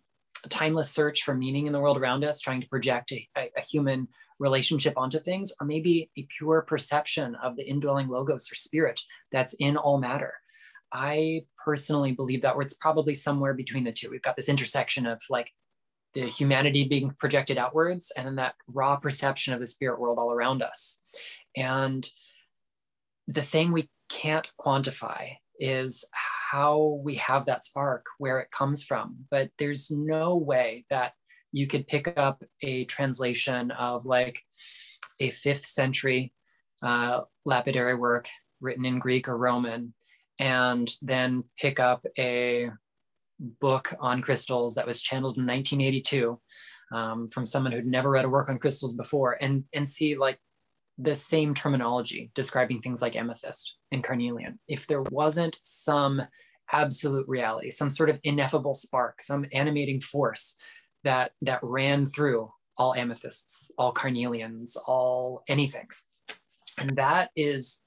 timeless search for meaning in the world around us trying to project a, a human relationship onto things or maybe a pure perception of the indwelling logos or spirit that's in all matter. I personally believe that where it's probably somewhere between the two. We've got this intersection of like the humanity being projected outwards and then that raw perception of the spirit world all around us. And the thing we can't quantify is how we have that spark, where it comes from. But there's no way that you could pick up a translation of like a fifth century uh, lapidary work written in Greek or Roman and then pick up a book on crystals that was channeled in 1982 um, from someone who'd never read a work on crystals before and, and see like the same terminology describing things like amethyst and carnelian. If there wasn't some absolute reality, some sort of ineffable spark, some animating force that, that ran through all amethysts, all carnelians, all anythings. And that is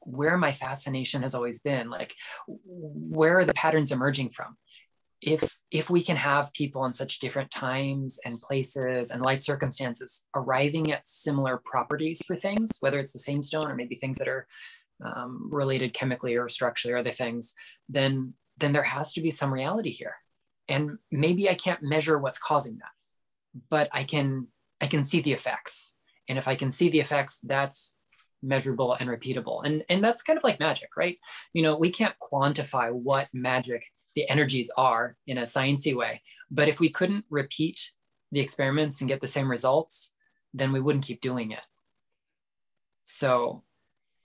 where my fascination has always been like where are the patterns emerging from if if we can have people in such different times and places and life circumstances arriving at similar properties for things whether it's the same stone or maybe things that are um, related chemically or structurally or other things then then there has to be some reality here. And maybe i can't measure what's causing that but i can i can see the effects. And if i can see the effects that's measurable and repeatable. And and that's kind of like magic right? You know we can't quantify what magic the energies are in a sciencey way. But if we couldn't repeat the experiments and get the same results, then we wouldn't keep doing it. So,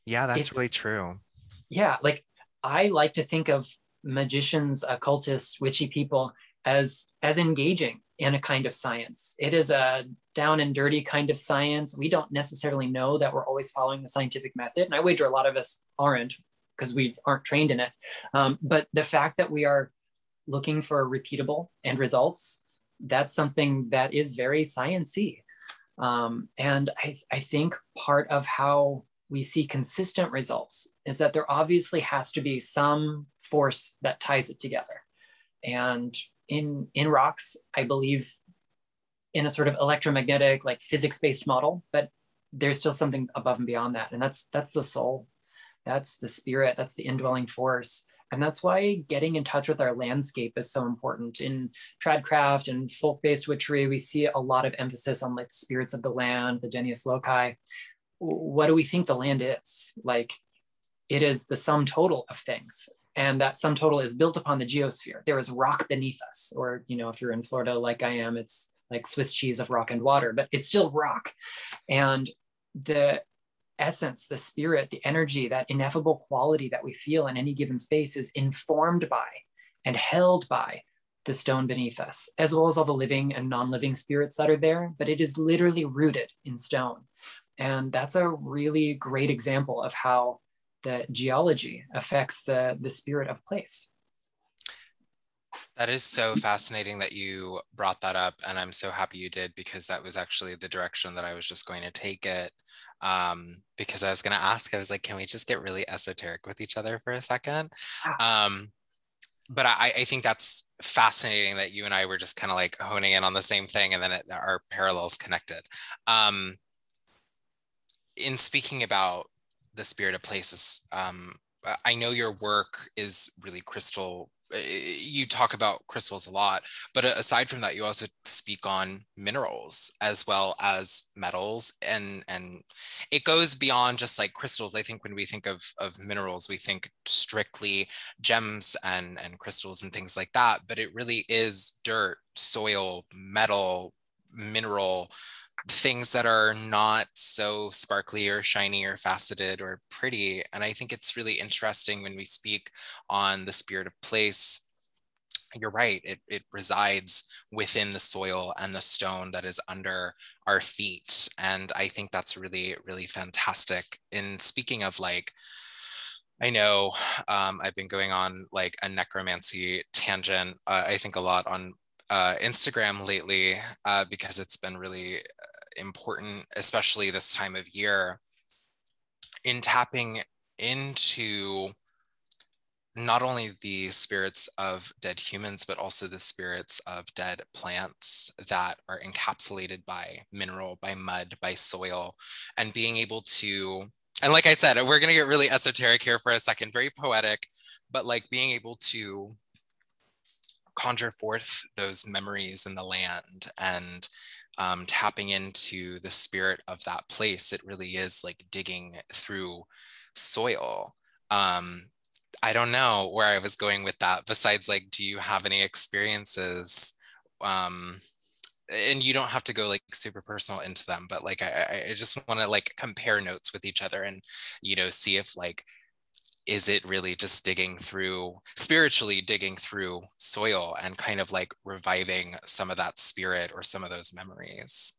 yeah, that's really true. Yeah, like I like to think of magicians, occultists, witchy people as as engaging in a kind of science. It is a down and dirty kind of science. We don't necessarily know that we're always following the scientific method, and I wager a lot of us aren't because we aren't trained in it. Um, but the fact that we are looking for repeatable end results, that's something that is very sciencey. Um, and I, I think part of how we see consistent results is that there obviously has to be some force that ties it together. And in, in rocks, I believe in a sort of electromagnetic, like physics-based model, but there's still something above and beyond that. And that's that's the soul that's the spirit, that's the indwelling force. And that's why getting in touch with our landscape is so important. In tradcraft and folk-based witchery, we see a lot of emphasis on like the spirits of the land, the genius loci. What do we think the land is? Like it is the sum total of things. And that sum total is built upon the geosphere. There is rock beneath us, or you know, if you're in Florida like I am, it's like Swiss cheese of rock and water, but it's still rock. And the essence, the spirit, the energy, that ineffable quality that we feel in any given space is informed by and held by the stone beneath us, as well as all the living and non living spirits that are there. But it is literally rooted in stone. And that's a really great example of how the geology affects the, the spirit of place. That is so fascinating that you brought that up. And I'm so happy you did because that was actually the direction that I was just going to take it um, because I was going to ask, I was like, can we just get really esoteric with each other for a second? Um, but I, I, think that's fascinating that you and I were just kind of like honing in on the same thing and then it, our parallels connected. Um, in speaking about the spirit of places, um, I know your work is really crystal Uh, you talk about crystals a lot, but uh, aside from that, you also speak on minerals as well as metals, and and it goes beyond just like crystals. I think when we think of of minerals, we think strictly gems and and crystals and things like that, but it really is dirt, soil, metal, mineral things that are not so sparkly or shiny or faceted or pretty. And I think it's really interesting when we speak on the spirit of place. You're right, it, it resides within the soil and the stone that is under our feet. And I think that's really, really fantastic. In speaking of like, I know um, I've been going on like a necromancy tangent, uh, I think a lot on uh, Instagram lately uh, because it's been really important, especially this time of year, in tapping into not only the spirits of dead humans, but also the spirits of dead plants that are encapsulated by mineral, by mud, by soil, and being able to, and like I said, we're going to get really esoteric here for a second, very poetic, but like being able to conjure forth those memories in the land and um, tapping into the spirit of that place. It really is like digging through soil. Um, I don't know where I was going with that. Besides, like, do you have any experiences? Um, and you don't have to go like super personal into them, but like, I, I just want to like compare notes with each other and, you know, see if like is it really just digging through spiritually digging through soil and kind of like reviving some of that spirit or some of those memories?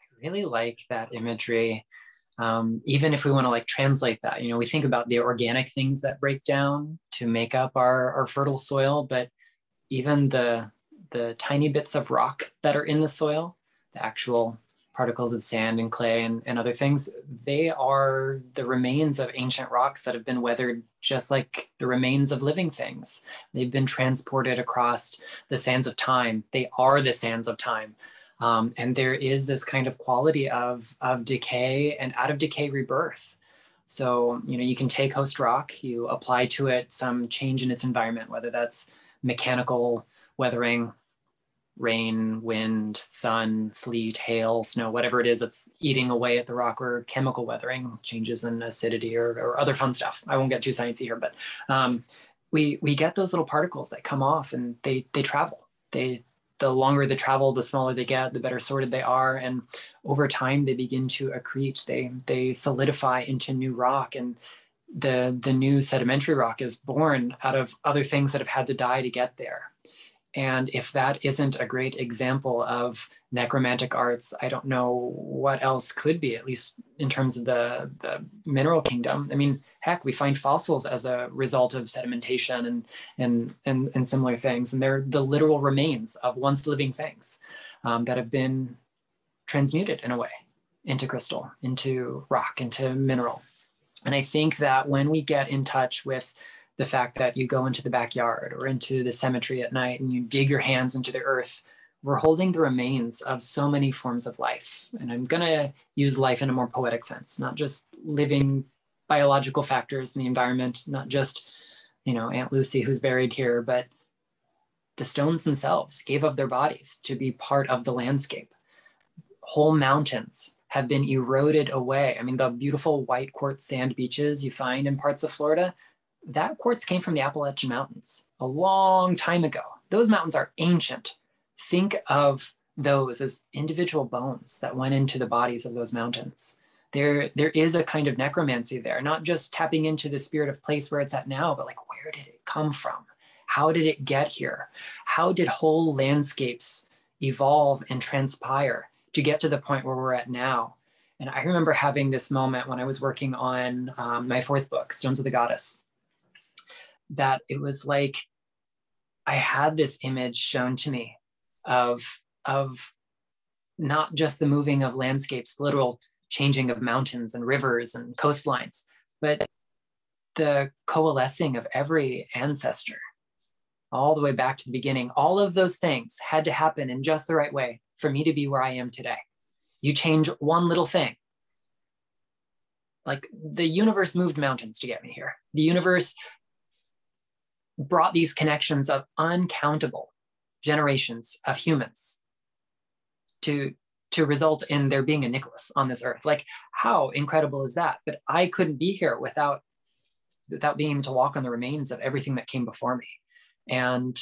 I really like that imagery um, even if we want to like translate that you know we think about the organic things that break down to make up our, our fertile soil but even the the tiny bits of rock that are in the soil the actual particles of sand and clay and, and other things, they are the remains of ancient rocks that have been weathered just like the remains of living things. They've been transported across the sands of time. They are the sands of time. Um, and there is this kind of quality of, of decay and out of decay rebirth. So, you know, you can take host rock, you apply to it some change in its environment, whether that's mechanical weathering, rain, wind, sun, sleet, hail, snow, whatever it is that's eating away at the rock or chemical weathering, changes in acidity or, or other fun stuff. I won't get too sciencey here, but um, we we get those little particles that come off and they they travel. They the longer they travel, the smaller they get, the better sorted they are, and over time they begin to accrete. They they solidify into new rock and the the new sedimentary rock is born out of other things that have had to die to get there and if that isn't a great example of necromantic arts, I don't know what else could be, at least in terms of the, the mineral kingdom. I mean, heck, we find fossils as a result of sedimentation and, and, and, and similar things. And they're the literal remains of once living things um, that have been transmuted in a way into crystal, into rock, into mineral. And I think that when we get in touch with the fact that you go into the backyard or into the cemetery at night and you dig your hands into the earth we're holding the remains of so many forms of life. And i'm going to use life in a more poetic sense not just living biological factors in the environment not just you know aunt lucy who's buried here but the stones themselves gave of their bodies to be part of the landscape. Whole mountains have been eroded away. I mean the beautiful white quartz sand beaches you find in parts of florida that quartz came from the Appalachian Mountains a long time ago. Those mountains are ancient. Think of those as individual bones that went into the bodies of those mountains. There, there is a kind of necromancy there, not just tapping into the spirit of place where it's at now, but like where did it come from? How did it get here? How did whole landscapes evolve and transpire to get to the point where we're at now? And I remember having this moment when I was working on um, my fourth book, Stones of the Goddess that it was like I had this image shown to me of of not just the moving of landscapes, literal changing of mountains and rivers and coastlines, but the coalescing of every ancestor all the way back to the beginning. All of those things had to happen in just the right way for me to be where I am today. You change one little thing. Like the universe moved mountains to get me here. The universe brought these connections of uncountable generations of humans to to result in there being a Nicholas on this earth. Like how incredible is that? But I couldn't be here without without being able to walk on the remains of everything that came before me. And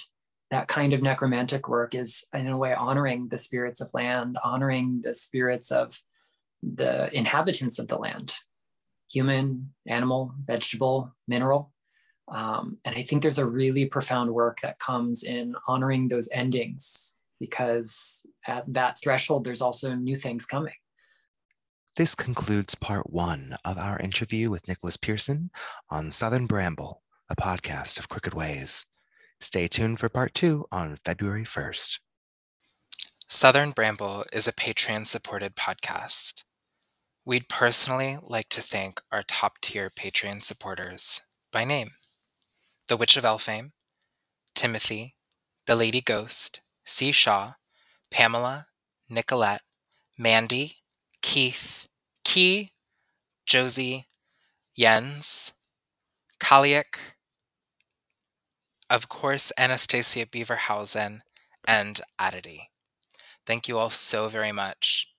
that kind of necromantic work is in a way honoring the spirits of land, honoring the spirits of the inhabitants of the land, human, animal, vegetable, mineral, um, and I think there's a really profound work that comes in honoring those endings because at that threshold, there's also new things coming. This concludes part one of our interview with Nicholas Pearson on Southern Bramble, a podcast of Crooked Ways. Stay tuned for part two on February 1st. Southern Bramble is a Patreon supported podcast. We'd personally like to thank our top tier Patreon supporters by name. The Witch of Elfame, Timothy, The Lady Ghost, C. Shaw, Pamela, Nicolette, Mandy, Keith, Key, Josie, Jens, Kaliak, of course, Anastasia Beaverhausen, and Adity. Thank you all so very much.